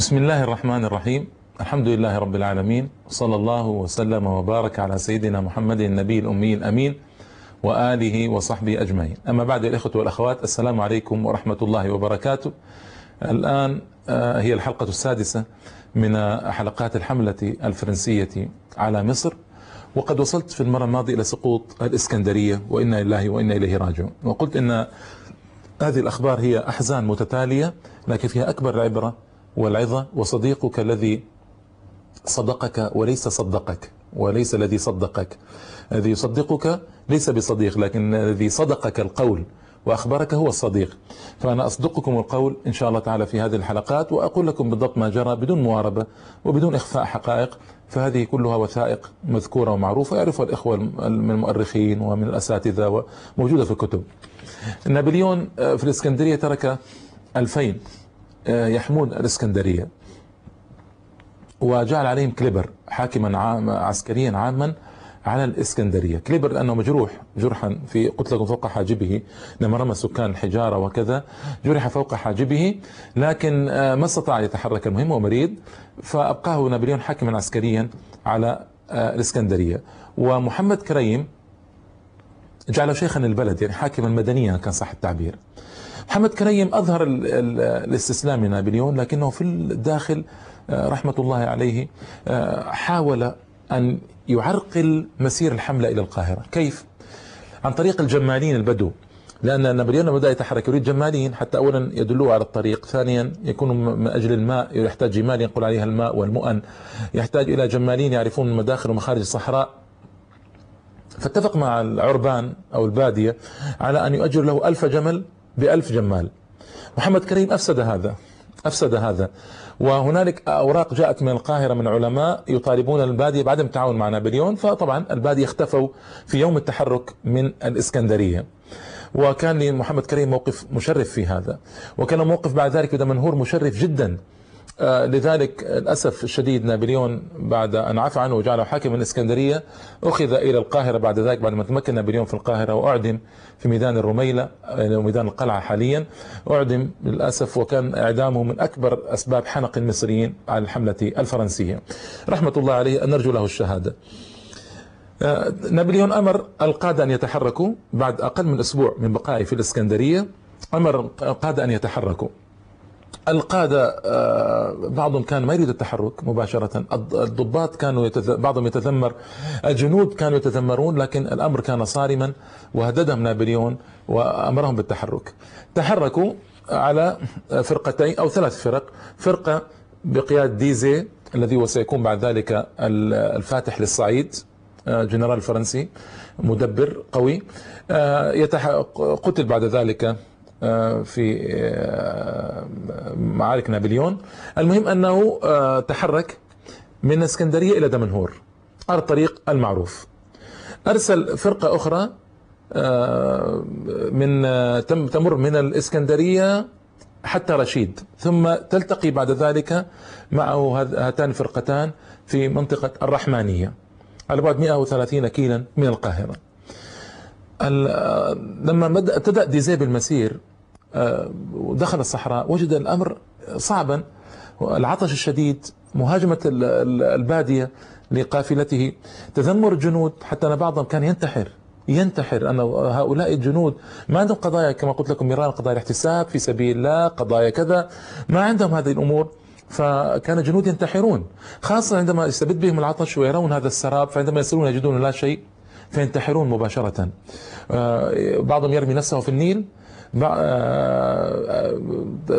بسم الله الرحمن الرحيم الحمد لله رب العالمين صلى الله وسلم وبارك على سيدنا محمد النبي الأمي الأمين وآله وصحبه أجمعين أما بعد الإخوة والأخوات السلام عليكم ورحمة الله وبركاته الآن هي الحلقة السادسة من حلقات الحملة الفرنسية على مصر وقد وصلت في المرة الماضية إلى سقوط الإسكندرية وإنا لله وإنا إليه راجعون وقلت إن هذه الأخبار هي أحزان متتالية لكن فيها أكبر العبرة والعظة وصديقك الذي صدقك وليس صدقك وليس الذي صدقك. الذي يصدقك ليس بصديق لكن الذي صدقك القول وأخبرك هو الصديق. فأنا أصدقكم القول إن شاء الله تعالى في هذه الحلقات وأقول لكم بالضبط ما جرى بدون مواربة وبدون إخفاء حقائق. فهذه كلها وثائق مذكورة ومعروفة يعرفها الإخوة من المؤرخين ومن الأساتذة وموجودة في الكتب. نابليون في الإسكندرية ترك ألفين. يحمون الإسكندرية. وجعل عليهم كليبر حاكما عام عسكريا عاما على الإسكندرية. كليبر لأنه مجروح جرحا في قلت لكم فوق حاجبه لما رمى سكان الحجارة وكذا جرح فوق حاجبه لكن ما استطاع يتحرك. المهم ومريض فأبقاه نابليون حاكما عسكريا على الإسكندرية. ومحمد كريم جعله شيخا البلد يعني حاكما مدنيا كان صح التعبير. محمد كريم أظهر الاستسلام لنابليون لكنه في الداخل رحمة الله عليه حاول أن يعرقل مسير الحملة إلى القاهرة كيف؟ عن طريق الجمالين البدو لأن نابليون بدأ يتحرك يريد جمالين حتى أولا يدلوه على الطريق ثانيا يكون من أجل الماء يحتاج جمال ينقل عليها الماء والمؤن يحتاج إلى جمالين يعرفون مداخل ومخارج الصحراء فاتفق مع العربان أو البادية على أن يؤجر له ألف جمل بألف جمال. محمد كريم أفسد هذا أفسد هذا. وهنالك أوراق جاءت من القاهرة من علماء يطالبون البادية بعدم التعاون مع نابليون فطبعا البادية اختفوا في يوم التحرك من الإسكندرية. وكان لمحمد كريم موقف مشرف في هذا وكان موقف بعد ذلك دمنهور مشرف جدا. لذلك للأسف الشديد نابليون بعد أن عفى عنه وجعله حاكم الإسكندرية أخذ إلى القاهرة بعد ذلك بعد ما تمكن نابليون في القاهرة وأعدم في ميدان الرميلة ميدان القلعة حاليا. أعدم للأسف وكان إعدامه من أكبر أسباب حنق المصريين على الحملة الفرنسية. رحمة الله عليه نرجو له الشهادة. نابليون أمر القادة أن يتحركوا بعد أقل من أسبوع من بقائه في الإسكندرية. أمر القادة أن يتحركوا. القادة بعضهم كان ما يريد التحرك مباشرة. الضباط كانوا. بعضهم يتذمر. الجنود كانوا يتذمرون لكن الأمر كان صارما وهددهم نابليون وأمرهم بالتحرك. تحركوا على فرقتين أو ثلاث فرق. فرقة بقيادة ديزي الذي وسيكون بعد ذلك الفاتح للصعيد جنرال فرنسي مدبر قوي. يتح... قتل بعد ذلك في معارك نابليون. المهم أنه تحرك من اسكندرية إلى دمنهور الطريق المعروف. أرسل فرقة أخرى من تمر من الإسكندرية حتى رشيد. ثم تلتقي بعد ذلك معه هاتان الفرقتان في منطقة الرحمانية على بعد 130 كيلا من القاهرة. لما بدأ ابتدأ ديزي بالمسير ودخل الصحراء وجد الأمر صعبا. العطش الشديد مهاجمة البادية لقافلته. تذمر الجنود حتى أن بعضهم كان ينتحر ينتحر أن هؤلاء الجنود. ما عندهم قضايا كما قلت لكم مرارا قضايا الاحتساب في سبيل الله قضايا كذا. ما عندهم هذه الأمور فكان الجنود ينتحرون. خاصة عندما يستبد بهم العطش ويرون هذا السراب فعندما يصلون يجدون لا شيء فينتحرون مباشرة. بعضهم يرمي نفسه في النيل.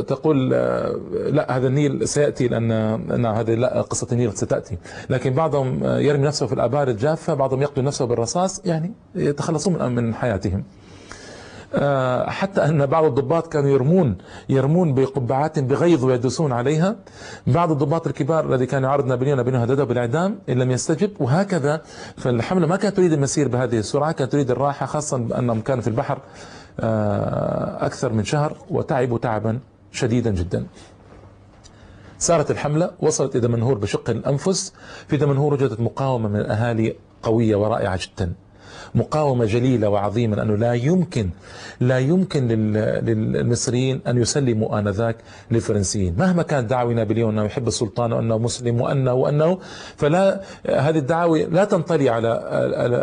تقول لا هذا النيل سيأتي لأن ان هذه لا قصة النيل ستأتي. لكن بعضهم يرمي نفسه في الآبار الجافة بعضهم يقتل نفسه بالرصاص يعني يتخلصون من حياتهم. حتى أن بعض الضباط كانوا يرمون يرمون بقبعات بغيظ ويدوسون عليها. بعض الضباط الكبار الذي كان يعرض نابليون نابليون هدده بالإعدام إن لم يستجب وهكذا. فالحملة ما كانت تريد المسير بهذه السرعة كانت تريد الراحة خاصة انهم كانوا في البحر. أكثر من شهر وتعبوا تعبا شديدا جدا. سارت الحملة وصلت إلى دمنهور بشق الأنفس في دمنهور وجدت مقاومة من الأهالي قوية ورائعة جدا. مقاومة جليلة وعظيمة أنه لا يمكن لا يمكن للمصريين أن يسلموا آنذاك للفرنسيين. مهما كانت دعوة نابليون أنه يحب السلطان وأنه مسلم وأنه وأنه فلا هذه الدعاوي لا تنطلي على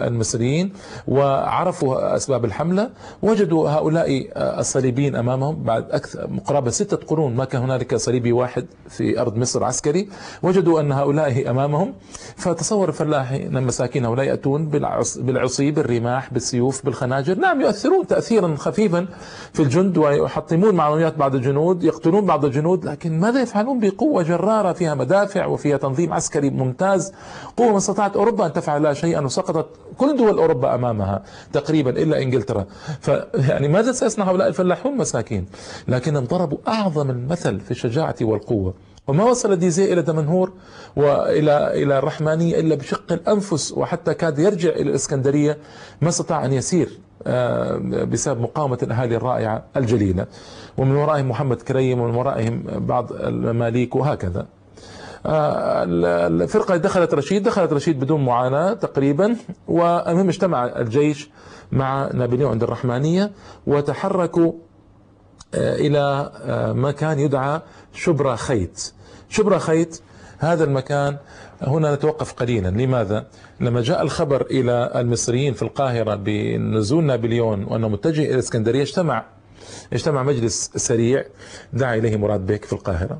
المصريين وعرفوا أسباب الحملة وجدوا هؤلاء الصليبيين أمامهم بعد أكثر قرابة ستة قرون ما كان هنالك صليبي واحد في أرض مصر عسكري وجدوا أن هؤلاء أمامهم. فتصور الفلاحين المساكين هؤلاء يأتون بالعصي بالرماح بالسيوف بالخناجر. نعم يؤثرون تأثيرا خفيفا في الجند ويحطمون معنويات بعض الجنود يقتلون بعض الجنود لكن ماذا يفعلون بقوة جرارة فيها مدافع وفيها تنظيم عسكري ممتاز قوة ما استطاعت أوروبا أن تفعل شيئا وسقطت كل دول أوروبا أمامها تقريبا إلا إنجلترا. فيعني ماذا سيصنع هؤلاء الفلاحون؟ مساكين. لكنهم ضربوا أعظم المثل في الشجاعة والقوة. وما وصل ديزي إلى دمنهور وإلى إلى الرحمانية إلا بشق الأنفس وحتى كاد يرجع إلى الإسكندرية ما استطاع أن يسير آه، بسبب مقاومة الأهالي الرائعة الجليلة. ومن ورائهم محمد كريم ومن ورائهم بعض المماليك وهكذا. آه، الفرقة دخلت رشيد دخلت رشيد بدون معاناة تقريبا. والمهم اجتمع الجيش مع نابليون عند الرحمانية وتحركوا آه، إلى مكان يدعى شبرا خيت. شبرا خيت هذا المكان هنا نتوقف قليلا. لماذا؟ لما جاء الخبر إلى المصريين في القاهرة بنزول نابليون وأنه متجه إلى الإسكندرية اجتمع اجتمع مجلس سريع دعا إليه مراد بيك في القاهرة.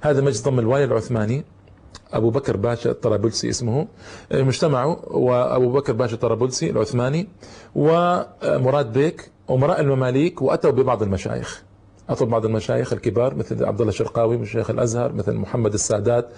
هذا المجلس ضم الوالي العثماني أبو بكر باشا الطرابلسي اسمه. مجتمعوا وأبو بكر باشا الطرابلسي العثماني ومراد بيك أمراء المماليك وأتوا ببعض المشايخ. أطلب بعض المشايخ الكبار مثل عبد الله الشرقاوي من شيخ الأزهر مثل محمد السادات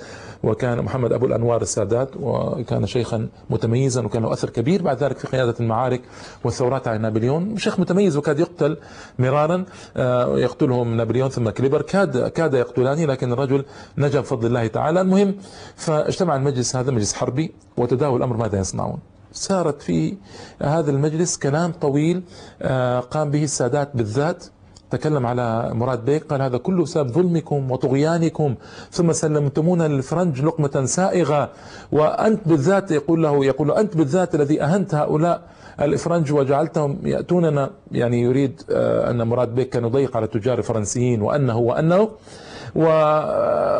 وكان محمد أبو الأنوار السادات وكان شيخا متميزا وكان له أثر كبير بعد ذلك في قيادة المعارك والثورات على نابليون. شيخ متميز وكاد يقتل مرارا آه، يقتلهم نابليون ثم كليبر. كاد كاد يقتلانه لكن الرجل نجا بفضل الله تعالى. المهم فاجتمع المجلس هذا مجلس حربي وتداول الأمر ماذا يصنعون. صارت في هذا المجلس كلام طويل آه، قام به السادات بالذات تكلم على مراد بيك قال هذا كله سبب ظلمكم وطغيانكم. ثم سلمتمونا للفرنج لقمة سائغة. وأنت بالذات يقول له يقول له أنت بالذات الذي أهنت هؤلاء الافرنج وجعلتهم يأتوننا. يعني يريد آه، أن مراد بيك كان يضيق على التجار الفرنسيين وأنه وأنه و...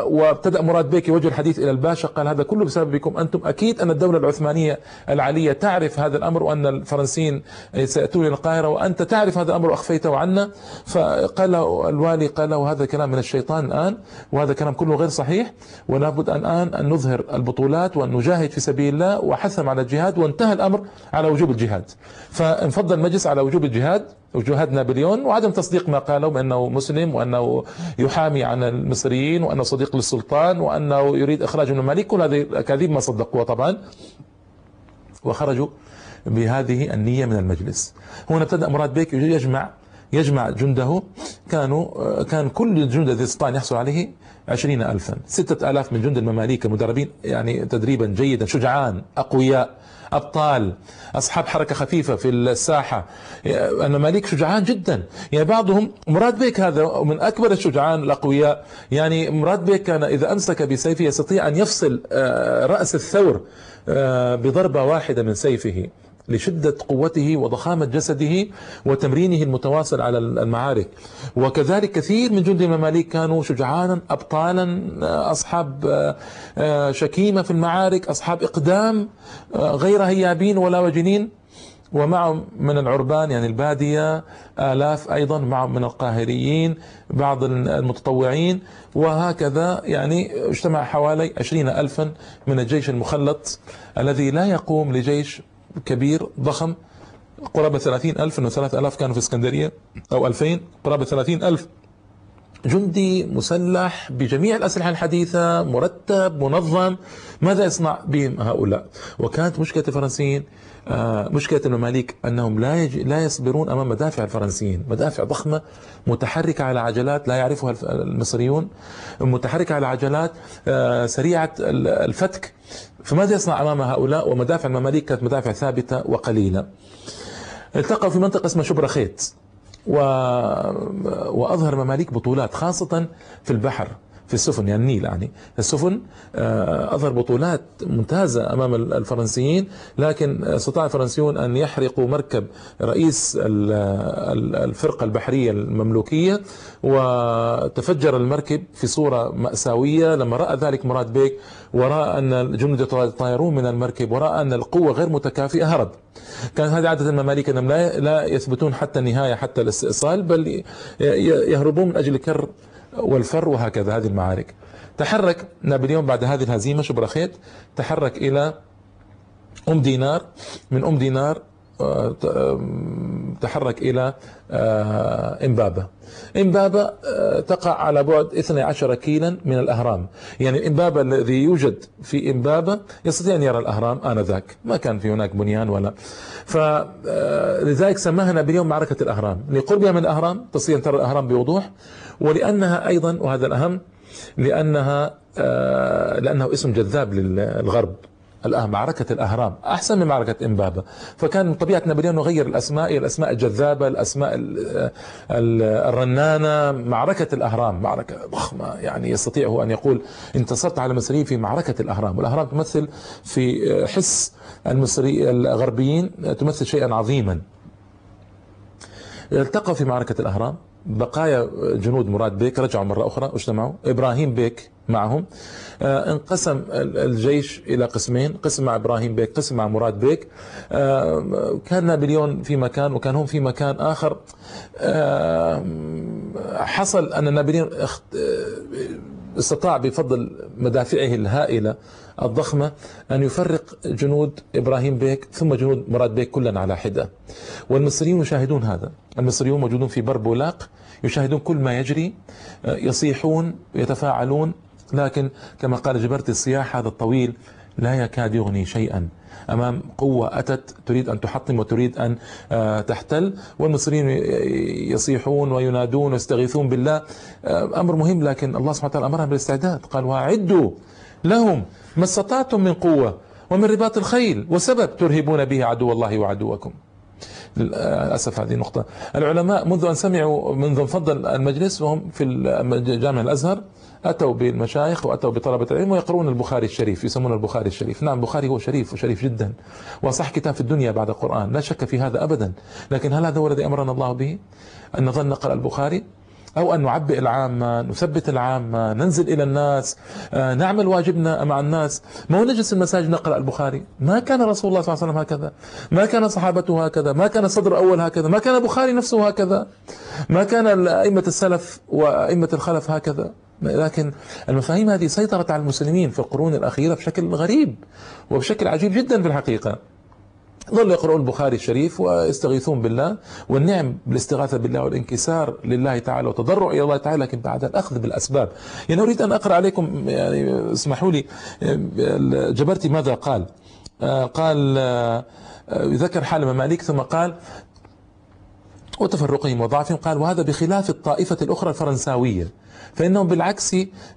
وابتدأ مراد بيك يوجه الحديث إلى الباشا قال هذا كله بسببكم أنتم. أكيد أن الدولة العثمانية العالية تعرف هذا الأمر وأن الفرنسيين سيأتون إلى القاهرة وأنت تعرف هذا الأمر وأخفيته عنا. فقال الوالي قال له هذا كلام من الشيطان الآن وهذا كلام كله غير صحيح ولابد الآن أن نظهر البطولات وأن نجاهد في سبيل الله وحثم على الجهاد وانتهى الأمر على وجوب الجهاد. فانفضل المجلس على وجوب الجهاد. وجهاد نابليون وعدم تصديق ما قالوا بأنه مسلم وأنه يحامي عن المصريين وأنه صديق للسلطان وأنه يريد إخراج المماليك كل هذه الأكاذيب ما صدقوها طبعا. وخرجوا بهذه النية من المجلس. هنا ابتدأ مراد بيك يجمع يجمع جنده. كانوا كان كل جند الذي استطاع يحصل عليه عشرين ألفا. ستة ألاف من جند المماليك المدربين يعني تدريبا جيدا شجعان أقوياء أبطال أصحاب حركة خفيفة في الساحة. المماليك شجعان جدا. يعني بعضهم مراد بيك هذا من أكبر الشجعان الأقوياء. يعني مراد بيك كان إذا أمسك بسيفه يستطيع أن يفصل آه، رأس الثور آه، بضربة واحدة من سيفه. لشدة قوته وضخامة جسده وتمرينه المتواصل على المعارك. وكذلك كثير من جند المماليك كانوا شجعانا أبطالا أصحاب آه، شكيمة في المعارك أصحاب إقدام آه، غير هيابين ولا وجنين. ومعهم من العربان يعني البادية آلاف أيضا معهم من القاهريين بعض المتطوعين. وهكذا يعني اجتمع حوالي عشرين ألفا من الجيش المخلط الذي لا يقوم لجيش كبير ضخم. قرابة ثلاثين ألف أنه ثلاث ألاف كانوا في اسكندرية أو ألفين. قرابة ثلاثين ألف جندي مسلح بجميع الأسلحة الحديثة مرتب منظم. ماذا يصنع بهم هؤلاء؟ وكانت مشكلة الفرنسيين آه، مشكلة المماليك أنهم لا يج... لا يصبرون أمام مدافع الفرنسيين. مدافع ضخمة متحركة على عجلات لا يعرفها المصريون متحركة على عجلات آه، سريعة الفتك. فماذا يصنع أمام هؤلاء؟ ومدافع المماليك كانت مدافع ثابتة وقليلة. التقوا في منطقة اسمها شبرا خيت و... وأظهر مماليك بطولات خاصة في البحر. في السفن يعني النيل يعني. السفن آه، أظهر بطولات ممتازة أمام الفرنسيين لكن استطاع الفرنسيون أن يحرقوا مركب رئيس الفرقة البحرية المملوكية وتفجر المركب في صورة مأساوية. لما رأى ذلك مراد بيك ورأى أن الجنود يطايرون من المركب ورأى أن القوة غير متكافئة هرب. كان هذه عادة المماليك أنهم لا, يثبتون حتى النهاية حتى الاستئصال بل يهربون من أجل الكر والفر وهكذا هذه المعارك. تحرك نابليون بعد هذه الهزيمة شبرخيت تحرك إلى أم دينار. من أم دينار تحرك إلى آه، إمبابة. إمبابة آه، تقع على بعد 12 كيلا من الأهرام. يعني إمبابة الذي يوجد في إمبابة يستطيع أن يرى الأهرام آنذاك. ما كان في هناك بنيان ولا. فلذلك آه، سماها نابليون معركة الأهرام. لقربها من الأهرام تستطيع أن ترى الأهرام بوضوح ولأنها أيضا وهذا الأهم لأنها لأنه اسم جذاب للغرب. معركة الأهرام أحسن من معركة إمبابة. فكان من طبيعة نابليون يغير الأسماء إلى الأسماء الجذابة الأسماء الرنانة. معركة الأهرام معركة ضخمة. يعني يستطيع هو أن يقول انتصرت على المصريين في معركة الأهرام. والأهرام تمثل في حس المصري الغربيين تمثل شيئا عظيما. التقوا في معركة الأهرام. بقايا جنود مراد بيك رجعوا مرة أخرى اجتمعوا إبراهيم بيك معهم. آه، انقسم الجيش إلى قسمين قسم مع إبراهيم بيك قسم مع مراد بيك. آه، كان نابليون في مكان وكان هم في مكان آخر. آه، حصل أن نابليون استطاع بفضل مدافعه الهائلة الضخمة أن يفرق جنود إبراهيم بيك ثم جنود مراد بيك كلا على حدة. والمصريون يشاهدون هذا. المصريون موجودون في بربولاق يشاهدون كل ما يجري يصيحون يتفاعلون. لكن كما قال جبرت الصياح هذا الطويل لا يكاد يغني شيئا. أمام قوة أتت تريد أن تحطم وتريد أن آه، تحتل. والمصريين يصيحون وينادون ويستغيثون بالله. آه، أمر مهم لكن الله سبحانه وتعالى أمرهم بالاستعداد. قال وأعدوا لهم ما استطعتم من قوة ومن رباط الخيل وسبب ترهبون به عدو الله وعدوكم. للأسف هذه النقطه العلماء منذ أن سمعوا منذ انفضل المجلس وهم في جامع الأزهر أتوا بالمشايخ وأتوا بطلبة العلم ويقرؤون البخاري الشريف يسمون البخاري الشريف. نعم البخاري هو شريف وشريف جدا. وصح كتاب في الدنيا بعد القرآن. لا شك في هذا أبدا. لكن هل هذا هو الذي أمرنا الله به؟ أن نظل نقرأ البخاري؟ أو أن نعبئ العامة نثبت العامة ننزل إلى الناس آه، نعمل واجبنا مع الناس. ما هو نجلس المساجد نقرأ البخاري؟ ما كان رسول الله صلى الله عليه وسلم هكذا. ما كان صحابته هكذا. ما كان صدر أول هكذا. ما كان البخاري نفسه هكذا. ما كان أئمة السلف وأئمة الخلف هكذا. لكن المفاهيم هذه سيطرت على المسلمين في القرون الأخيرة بشكل غريب وبشكل عجيب جدا في الحقيقة. ظلوا يقرؤون البخاري الشريف ويستغيثون بالله والنعم بالاستغاثة بالله والانكسار لله تعالى وتضرع إلى الله تعالى لكن بعد الأخذ بالأسباب. يعني أريد أن أقرأ عليكم يعني اسمحوا لي جبرتي ماذا قال؟ قال ذكر حال المماليك ثم قال وتفرقهم وضعفهم قال وهذا بخلاف الطائفة الأخرى الفرنساوية فإنهم بالعكس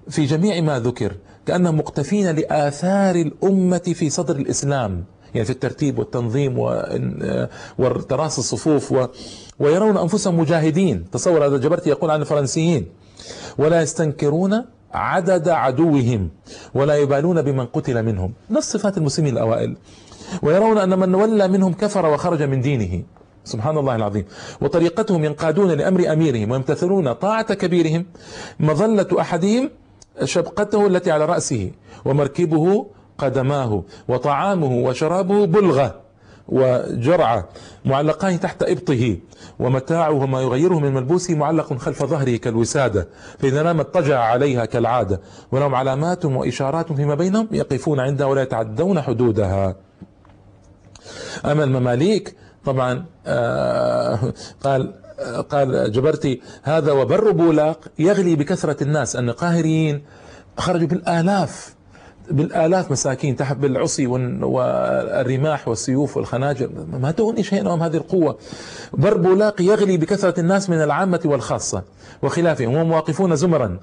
في جميع ما ذكر كأنهم مقتفين لآثار الأمة في صدر الإسلام. يعني في الترتيب والتنظيم وتراص الصفوف و ويرون أنفسهم مجاهدين. تصور هذا جبرتي يقول عن الفرنسيين. ولا يستنكرون عدد عدوهم ولا يبالون بمن قتل منهم. نفس صفات المسلمين الأوائل. ويرون أن من ولى منهم كفر وخرج من دينه. سبحان الله العظيم. وطريقتهم ينقادون لأمر أميرهم ويمتثلون طاعة كبيرهم. مظلة أحدهم شبقته التي على رأسه. ومركبه قدماه وطعامه وشرابه بلغة وجرعة معلقان تحت إبطه ومتاعه وما يغيره من ملبوسه معلق خلف ظهره كالوسادة فإذا نام اضطجع عليها كالعادة ولهم علامات وإشارات فيما بينهم يقفون عندها ولا يتعدون حدودها. أما المماليك طبعا آه، قال قال جبرتي هذا وبر بولاق يغلي بكثرة الناس أن القاهريين خرجوا بالآلاف. بالآلاف مساكين تحت بالعصي والرماح والسيوف والخناجر ما تغني شيء أمام هذه القوة. بر بولاق يغلي بكثرة الناس من العامة والخاصة وخلافهم وهم واقفون زمرا.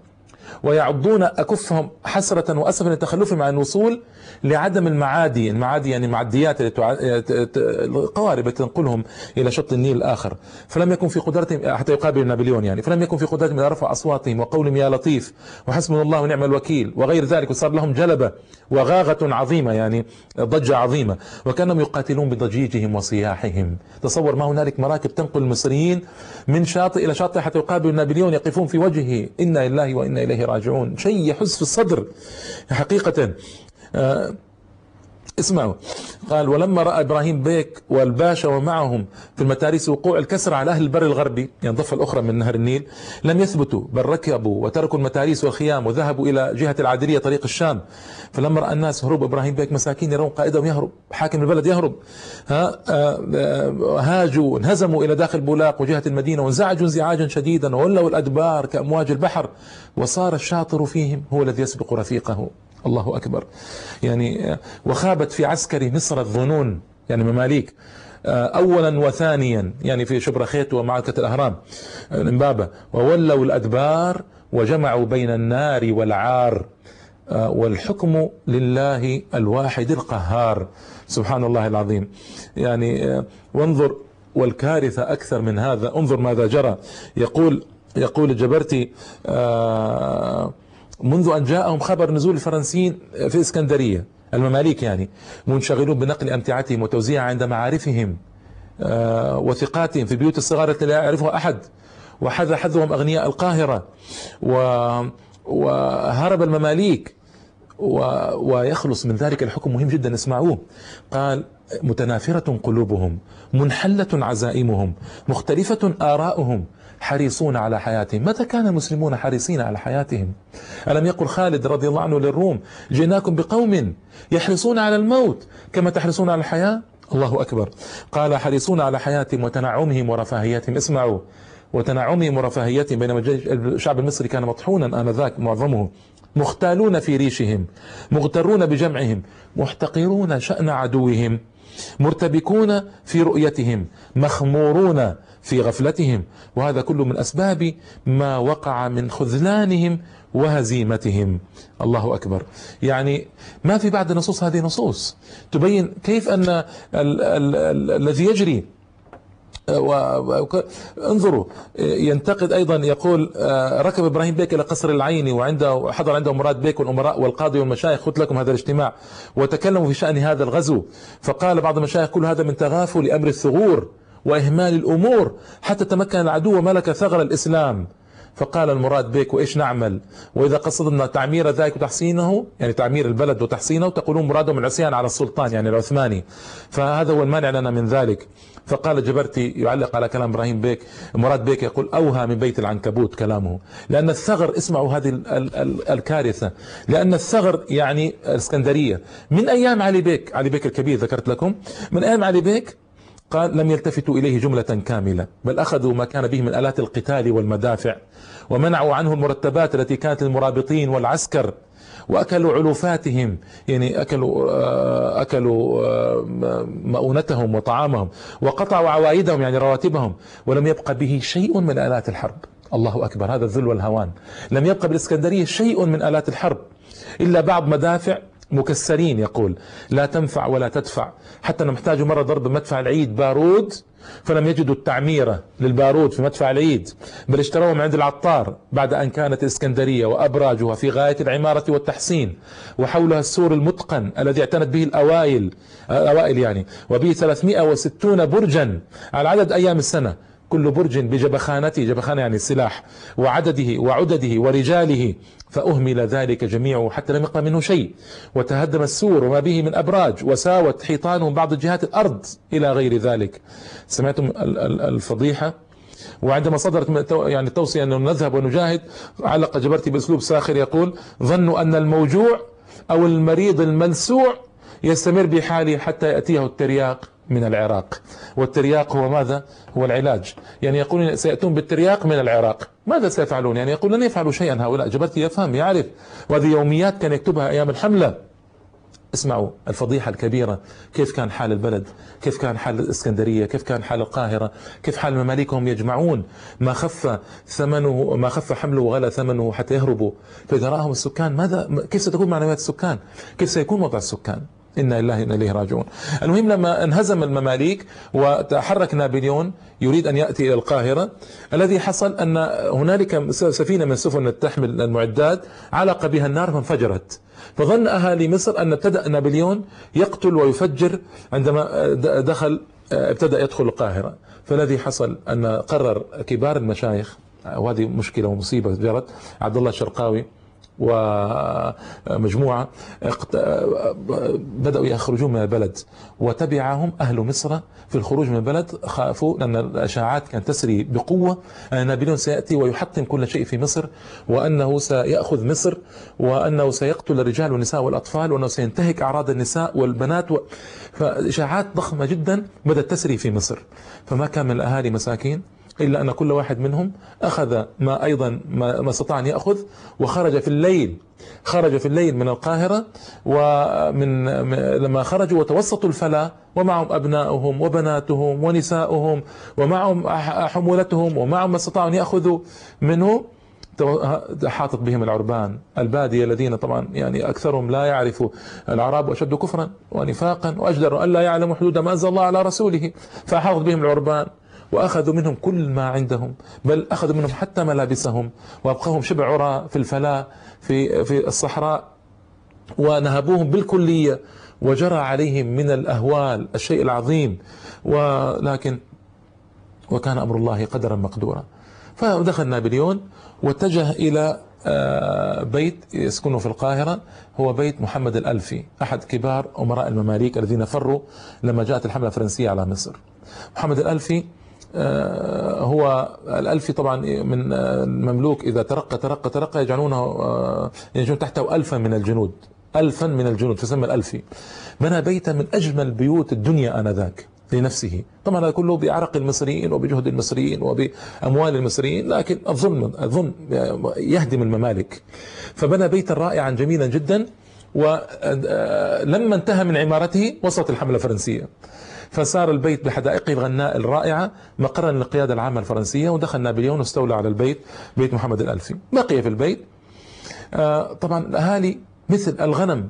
ويعضون أكفهم حسرة وأسفا لتخلفهم عن الوصول لعدم المعادي المعادي يعني معديات القوارب تنقلهم إلى شط النيل الآخر. فلم يكن في قدرتهم حتى يقابل نابليون يعني. فلم يكن في قدرتهم أن يرفعوا أصواتهم وقولهم يا لطيف وحسبنا الله ونعم الوكيل وغير ذلك. وصار لهم جلبة وغاغة عظيمة يعني ضجة عظيمة. وكأنهم يقاتلون بضجيجهم وصياحهم. تصور ما هنالك مراكب تنقل المصريين من شاطئ إلى شاطئ حتى يقابلوا نابليون يقفون في وجهه. إنا لله وإنا إليه راجعون. شيء يحس في الصدر حقيقة. آه، اسمعوا. قال ولما رأى إبراهيم بيك والباشا ومعهم في المتاريس وقوع الكسر على أهل البر الغربي يعني الضفة الأخرى من نهر النيل لم يثبتوا بل ركبوا وتركوا المتاريس والخيام وذهبوا إلى جهة العادلية طريق الشام. فلما رأى الناس هروب إبراهيم بيك مساكين يرون قائدهم يهرب حاكم البلد يهرب. ها آه، آه، هاجوا انهزموا إلى داخل بولاق وجهة المدينة وانزعجوا انزعاجا شديدا وولوا الأدبار كأمواج البحر. وصار الشاطر فيهم هو الذي يسبق رفيقه. الله أكبر. يعني وخابت في عسكر مصر الظنون يعني مماليك. أولا وثانيا يعني في شبرخيت ومعركة الأهرام الإمبابة وولوا الأدبار وجمعوا بين النار والعار والحكم لله الواحد القهار. سبحان الله العظيم. يعني وانظر والكارثة أكثر من هذا. انظر ماذا جرى. يقول يقول الجبرتي آه منذ أن جاءهم خبر نزول الفرنسيين في إسكندرية المماليك يعني منشغلون بنقل أمتعتهم وتوزيعها عند معارفهم آه، وثقاتهم في بيوت الصغار التي لا يعرفها أحد. وحذا حذهم أغنياء القاهرة وهرب المماليك ويخلص من ذلك الحكم. مهم جدا اسمعوه. قال متنافرة قلوبهم منحلة عزائمهم مختلفة آراؤهم حريصون على حياتهم. متى كان المسلمون حريصين على حياتهم؟ ألم يقل خالد رضي الله عنه للروم جئناكم بقوم يحرصون على الموت كما تحرصون على الحياة؟ الله أكبر. قال حريصون على حياتهم وتنعمهم ورفاهيتهم. اسمعوا وتنعمهم ورفاهيتهم بينما الشعب المصري كان مطحونا آنذاك معظمه. مختالون في ريشهم مغترون بجمعهم محتقرون شأن عدوهم. مرتبكون في رؤيتهم مخمورون في غفلتهم وهذا كله من أسباب ما وقع من خذلانهم وهزيمتهم. الله أكبر. يعني ما في بعد نصوص هذه نصوص تبين كيف أن الذي يجري انظروا. ينتقد أيضا يقول آه، ركب إبراهيم بيك إلى قصر العيني وعنده حضر عنده مراد بيك والأمراء والقاضي والمشايخ خذ لكم هذا الاجتماع. وتكلموا في شأن هذا الغزو. فقال بعض المشايخ كل هذا من تغافل أمر الثغور وإهمال الأمور حتى تمكن العدو وملك ثغر الإسلام. فقال المراد بك وإيش نعمل؟ وإذا قصدنا تعمير ذلك وتحسينه يعني تعمير البلد وتحسينه تقولون مرادهم العصيان على السلطان يعني العثماني. فهذا هو المانع لنا من ذلك. فقال جبرتي يعلق على كلام إبراهيم بيك مراد بيك يقول أوهى من بيت العنكبوت كلامه. لأن الثغر اسمعوا هذه الكارثة لأن الثغر يعني الإسكندرية. من أيام علي بيك علي بيك الكبير ذكرت لكم من أيام علي بيك قال لم يلتفتوا إليه جملة كاملة بل أخذوا ما كان به من آلات القتال والمدافع ومنعوا عنه المرتبات التي كانت للمرابطين والعسكر وأكلوا علوفاتهم يعني أكلوا آه، أكلوا آه، مؤونتهم وطعامهم وقطعوا عوائدهم يعني رواتبهم ولم يبقى به شيء من آلات الحرب. الله أكبر هذا الذل والهوان. لم يبقى بالإسكندرية شيء من آلات الحرب إلا بعض مدافع مكسرين يقول لا تنفع ولا تدفع. حتى انهم احتاجوا مرة ضرب مدفع العيد بارود فلم يجدوا التعميرة للبارود في مدفع العيد بل اشتروه من عند العطار بعد أن كانت الإسكندرية وأبراجها في غاية العمارة والتحسين وحولها السور المتقن الذي اعتنت به الأوائل الأوائل يعني وبه 360 برجا على عدد أيام السنة. كل برج بجبخانته جبخانة يعني السلاح وعدده وعدده ورجاله فأهمل ذلك جميعه حتى لم يبقى منه شيء. وتهدم السور وما به من أبراج وساوت حيطانه بعض جهات الأرض إلى غير ذلك. سمعتم الفضيحة؟ وعندما صدرت يعني التوصية أنه نذهب ونجاهد علق جبرتي بأسلوب ساخر يقول ظنوا أن الموجوع أو المريض الملسوع يستمر بحاله حتى يأتيه الترياق. من العراق. والترياق هو ماذا؟ هو العلاج. يعني يقولون سيأتون بالترياق من العراق. ماذا سيفعلون؟ يعني يقول لن يفعلوا شيئا هؤلاء. جبرتي يفهم يعرف. وهذه يوميات كان يكتبها أيام الحملة. اسمعوا الفضيحة الكبيرة. كيف كان حال البلد؟ كيف كان حال الإسكندرية؟ كيف كان حال القاهرة؟ كيف حال المماليك هم يجمعون؟ ما خف ثمنه ما خف حمله وغلى ثمنه حتى يهربوا. فإذا رأهم السكان ماذا؟ كيف ستكون معنويات السكان؟ كيف سيكون وضع السكان؟ إنا لله إنا إليه راجعون. المهم لما انهزم المماليك وتحرك نابليون يريد أن يأتي إلى القاهرة الذي حصل أن هنالك سفينة من سفن تحمل المعدات علق بها النار فانفجرت. فظن أهالي مصر أن ابتدأ نابليون يقتل ويفجر عندما دخل ابتدأ يدخل القاهرة. فالذي حصل أن قرر كبار المشايخ وهذه مشكلة ومصيبة جرت. عبد الله الشرقاوي ومجموعة بدأوا يخرجون من البلد وتبعهم أهل مصر في الخروج من البلد خافوا لأن الأشاعات كانت تسري بقوة أن نابليون سيأتي ويحطم كل شيء في مصر وأنه سيأخذ مصر وأنه سيقتل الرجال والنساء والأطفال وأنه سينتهك أعراض النساء والبنات و... فإشاعات ضخمة جدا بدأت تسري في مصر. فما كان من الأهالي مساكين؟ إلا أن كل واحد منهم أخذ ما أيضا ما استطاع أن يأخذ وخرج في الليل. خرج في الليل من القاهرة ومن لما خرجوا وتوسطوا الفلا ومعهم أبنائهم وبناتهم ونساؤهم ومعهم حمولتهم ومعهم ما استطاعوا أن يأخذوا منه حاطط بهم العربان البادية الذين طبعا يعني أكثرهم لا يعرف العرب وأشد كفرا ونفاقا وأجدر أن لا يعلم حدود ما أنزل الله على رسوله. فحاطط بهم العربان. وأخذوا منهم كل ما عندهم بل أخذوا منهم حتى ملابسهم وأبقاهم شبع عرى في الفلاة في, في الصحراء ونهبوهم بالكلية وجرى عليهم من الأهوال الشيء العظيم. ولكن وكان أمر الله قدرا مقدورا. فدخل نابليون واتجه إلى آه، بيت يسكنه في القاهرة. هو بيت محمد الألفي أحد كبار أمراء المماليك الذين فروا لما جاءت الحملة الفرنسية على مصر. محمد الألفي هو الألفي طبعا من المملوك إذا ترقى ترقى ترقى يجعلونه آه، يجعلون تحته ألفا من الجنود. ألفا من الجنود فسمى الألفي بنى بيتا من أجمل بيوت الدنيا آنذاك لنفسه. طبعا هذا كله بعرق المصريين وبجهد المصريين وبأموال المصريين لكن الظلم الظلم يهدم الممالك. فبنى بيتا رائعا جميلا جدا. ولما انتهى من عمارته وصلت الحملة الفرنسية. فصار البيت بحدائقه الغناء الرائعة مقرا للقيادة العامة الفرنسية ودخل نابليون واستولى على البيت بيت محمد الألفي. بقي في البيت. آه، طبعا الأهالي مثل الغنم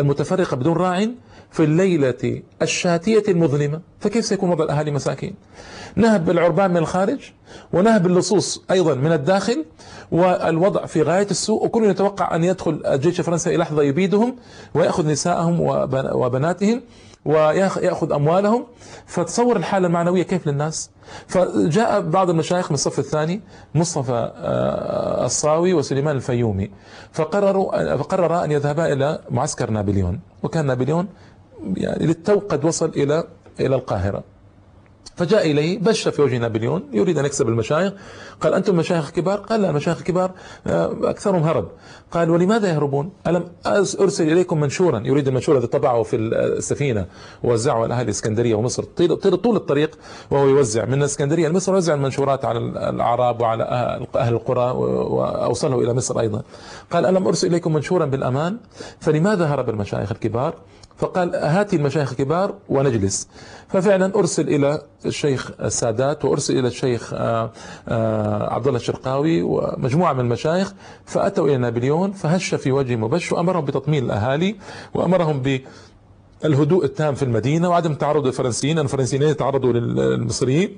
المتفرقة بدون راع في الليلة الشاتية المظلمة فكيف سيكون وضع الأهالي مساكين؟ نهب العربان من الخارج ونهب اللصوص أيضا من الداخل والوضع في غاية السوء وكل يتوقع أن يدخل الجيش الفرنسي لحظة يبيدهم ويأخذ نساءهم وبناتهم ويأخذ أموالهم. فتصور الحالة المعنوية كيف للناس؟ فجاء بعض المشايخ من الصف الثاني مصطفى آه، الصاوي وسليمان الفيومي فقرروا فقرر أن يذهبا إلى معسكر نابليون. وكان نابليون يعني للتو قد وصل إلى إلى القاهرة. فجاء إليه بش في وجه نابليون يريد أن يكسب المشايخ. قال أنتم مشايخ كبار؟ قال لا المشايخ كبار آه، أكثرهم هرب. قال ولماذا يهربون؟ ألم أرسل إليكم منشورا. يريد المنشور الذي طبعه في السفينة ووزعه على أهل الإسكندرية ومصر. طيل, طول الطريق وهو يوزع من الإسكندرية لمصر وزع المنشورات على الأعراب وعلى أهل القرى وأوصله إلى مصر أيضا. قال ألم أرسل إليكم منشورا بالأمان؟ فلماذا هرب المشايخ الكبار؟ فقال هاتي المشايخ الكبار ونجلس. ففعلا أرسل إلى الشيخ السادات وأرسل إلى الشيخ آه، آه، عبد الله الشرقاوي ومجموعة من المشايخ فأتوا إلى نابليون فهش في وجه مبش وأمرهم بتطمين الأهالي وأمرهم ب الهدوء التام في المدينة وعدم تعرض الفرنسيين الفرنسيين يتعرضوا للمصريين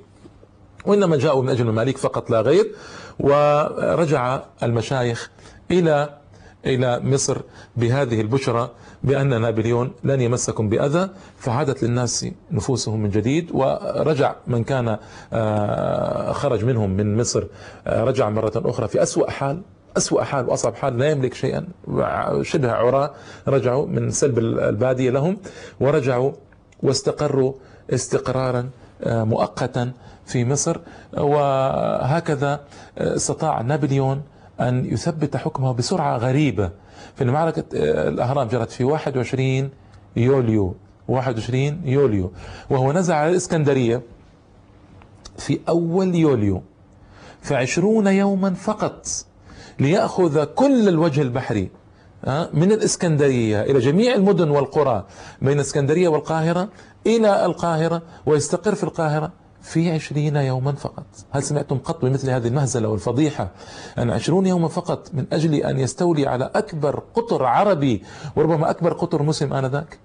وإنما جاءوا من أجل المماليك فقط لا غير ورجع المشايخ إلى إلى مصر بهذه البشرى بأن نابليون لن يمسكم بأذى فعادت للناس نفوسهم من جديد ورجع من كان آه، خرج منهم من مصر آه، رجع مرة أخرى في أسوأ حال أسوأ حال وأصعب حال لا يملك شيئا. شبه عراة رجعوا من سلب البادية لهم ورجعوا واستقروا استقرارا آه، مؤقتا في مصر. وهكذا استطاع نابليون أن يثبت حكمه بسرعة غريبة. في معركة آه، الأهرام جرت في 21 يوليو 21 يوليو. وهو نزع على الإسكندرية في أول يوليو في عشرون يوما فقط ليأخذ كل الوجه البحري من الإسكندرية إلى جميع المدن والقرى بين الإسكندرية والقاهرة إلى القاهرة ويستقر في القاهرة. في عشرين يوما فقط. هل سمعتم قط بمثل هذه المهزلة والفضيحة؟ أن عشرون يوما فقط من أجل أن يستولي على أكبر قطر عربي وربما أكبر قطر مسلم آنذاك.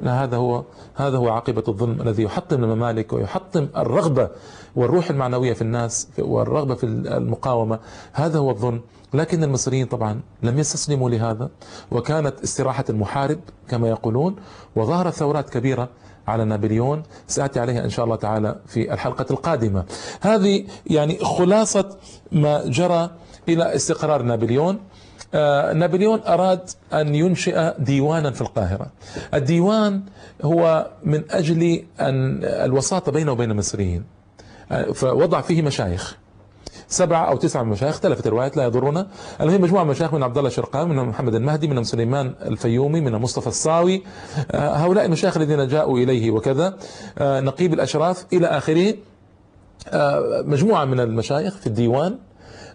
لا هذا هو هذا هو عاقبة الظلم الذي يحطم الممالك ويحطم الرغبة والروح المعنوية في الناس والرغبة في المقاومة. هذا هو الظلم. لكن المصريين طبعا لم يستسلموا لهذا وكانت استراحة المحارب كما يقولون وظهرت ثورات كبيرة. على نابليون سآتي عليها إن شاء الله تعالى في الحلقة القادمة. هذه يعني خلاصة ما جرى إلى استقرار نابليون. آه، نابليون أراد أن ينشئ ديوانا في القاهرة. الديوان هو من أجل أن الوساطة بينه وبين المصريين. آه، فوضع فيه مشايخ. سبعة أو تسعة مشايخ اختلفت الروايات لا يضرنا. المهم مجموعة من مشايخ من عبد الله الشرقاوي من محمد المهدي من سليمان الفيومي من مصطفى الصاوي. آه، هؤلاء المشايخ الذين جاءوا إليه وكذا. نقيب الأشراف إلى آخره. مجموعة من المشايخ في الديوان.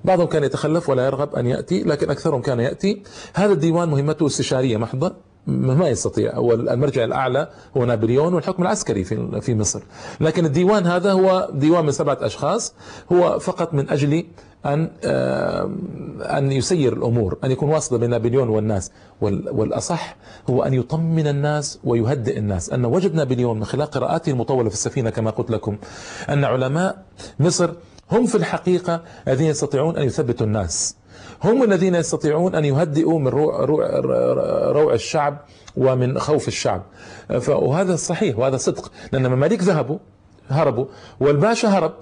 بعضهم كان يتخلف ولا يرغب أن يأتي لكن أكثرهم كان يأتي. هذا الديوان مهمته استشارية محضة. ما يستطيع. هو المرجع الأعلى هو نابليون والحكم العسكري في في مصر. لكن الديوان هذا هو ديوان من سبعة أشخاص. هو فقط من أجل أن أن يسير الأمور أن يكون واسطة بين نابليون والناس. والأصح هو أن يطمن الناس ويهدئ الناس. أن وجد نابليون من خلال قراءاته المطولة في السفينة كما قلت لكم. أن علماء مصر هم في الحقيقة الذين يستطيعون أن يثبتوا الناس. هم الذين يستطيعون أن يهدئوا من روع, روع, الشعب ومن خوف الشعب. وهذا صحيح وهذا صدق لأن المماليك ذهبوا هربوا والباشا هرب.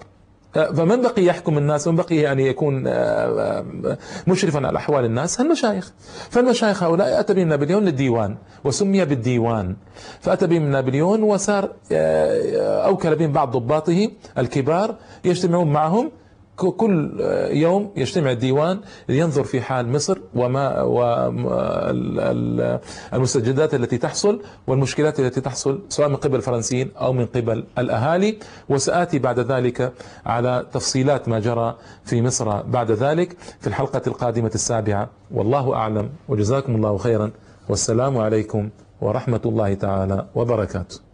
فمن بقي يحكم الناس؟ من بقي يعني يكون آه، آه، مشرفا على أحوال الناس؟ المشايخ. فالمشايخ هؤلاء أتى بهم نابليون للديوان وسمي بالديوان. فأتى بهم نابليون وصار آه، أوكل بهم بعض ضباطه الكبار يجتمعون معهم كل يوم يجتمع الديوان لينظر في حال مصر وما والمستجدات التي تحصل والمشكلات التي تحصل سواء من قبل الفرنسيين أو من قبل الأهالي. وسآتي بعد ذلك على تفصيلات ما جرى في مصر بعد ذلك في الحلقة القادمة السابعة. والله أعلم. وجزاكم الله خيرا. والسلام عليكم ورحمة الله تعالى وبركاته.